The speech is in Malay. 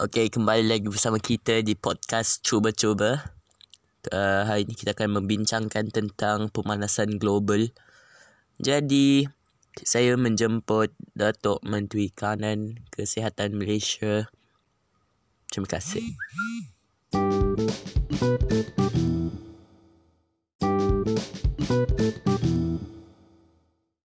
Okay, kembali lagi bersama kita di podcast Cuba Cuba. Uh, hari ini kita akan membincangkan tentang pemanasan global. Jadi, saya menjemput Datuk Menteri Kanan Kesihatan Malaysia. Terima kasih.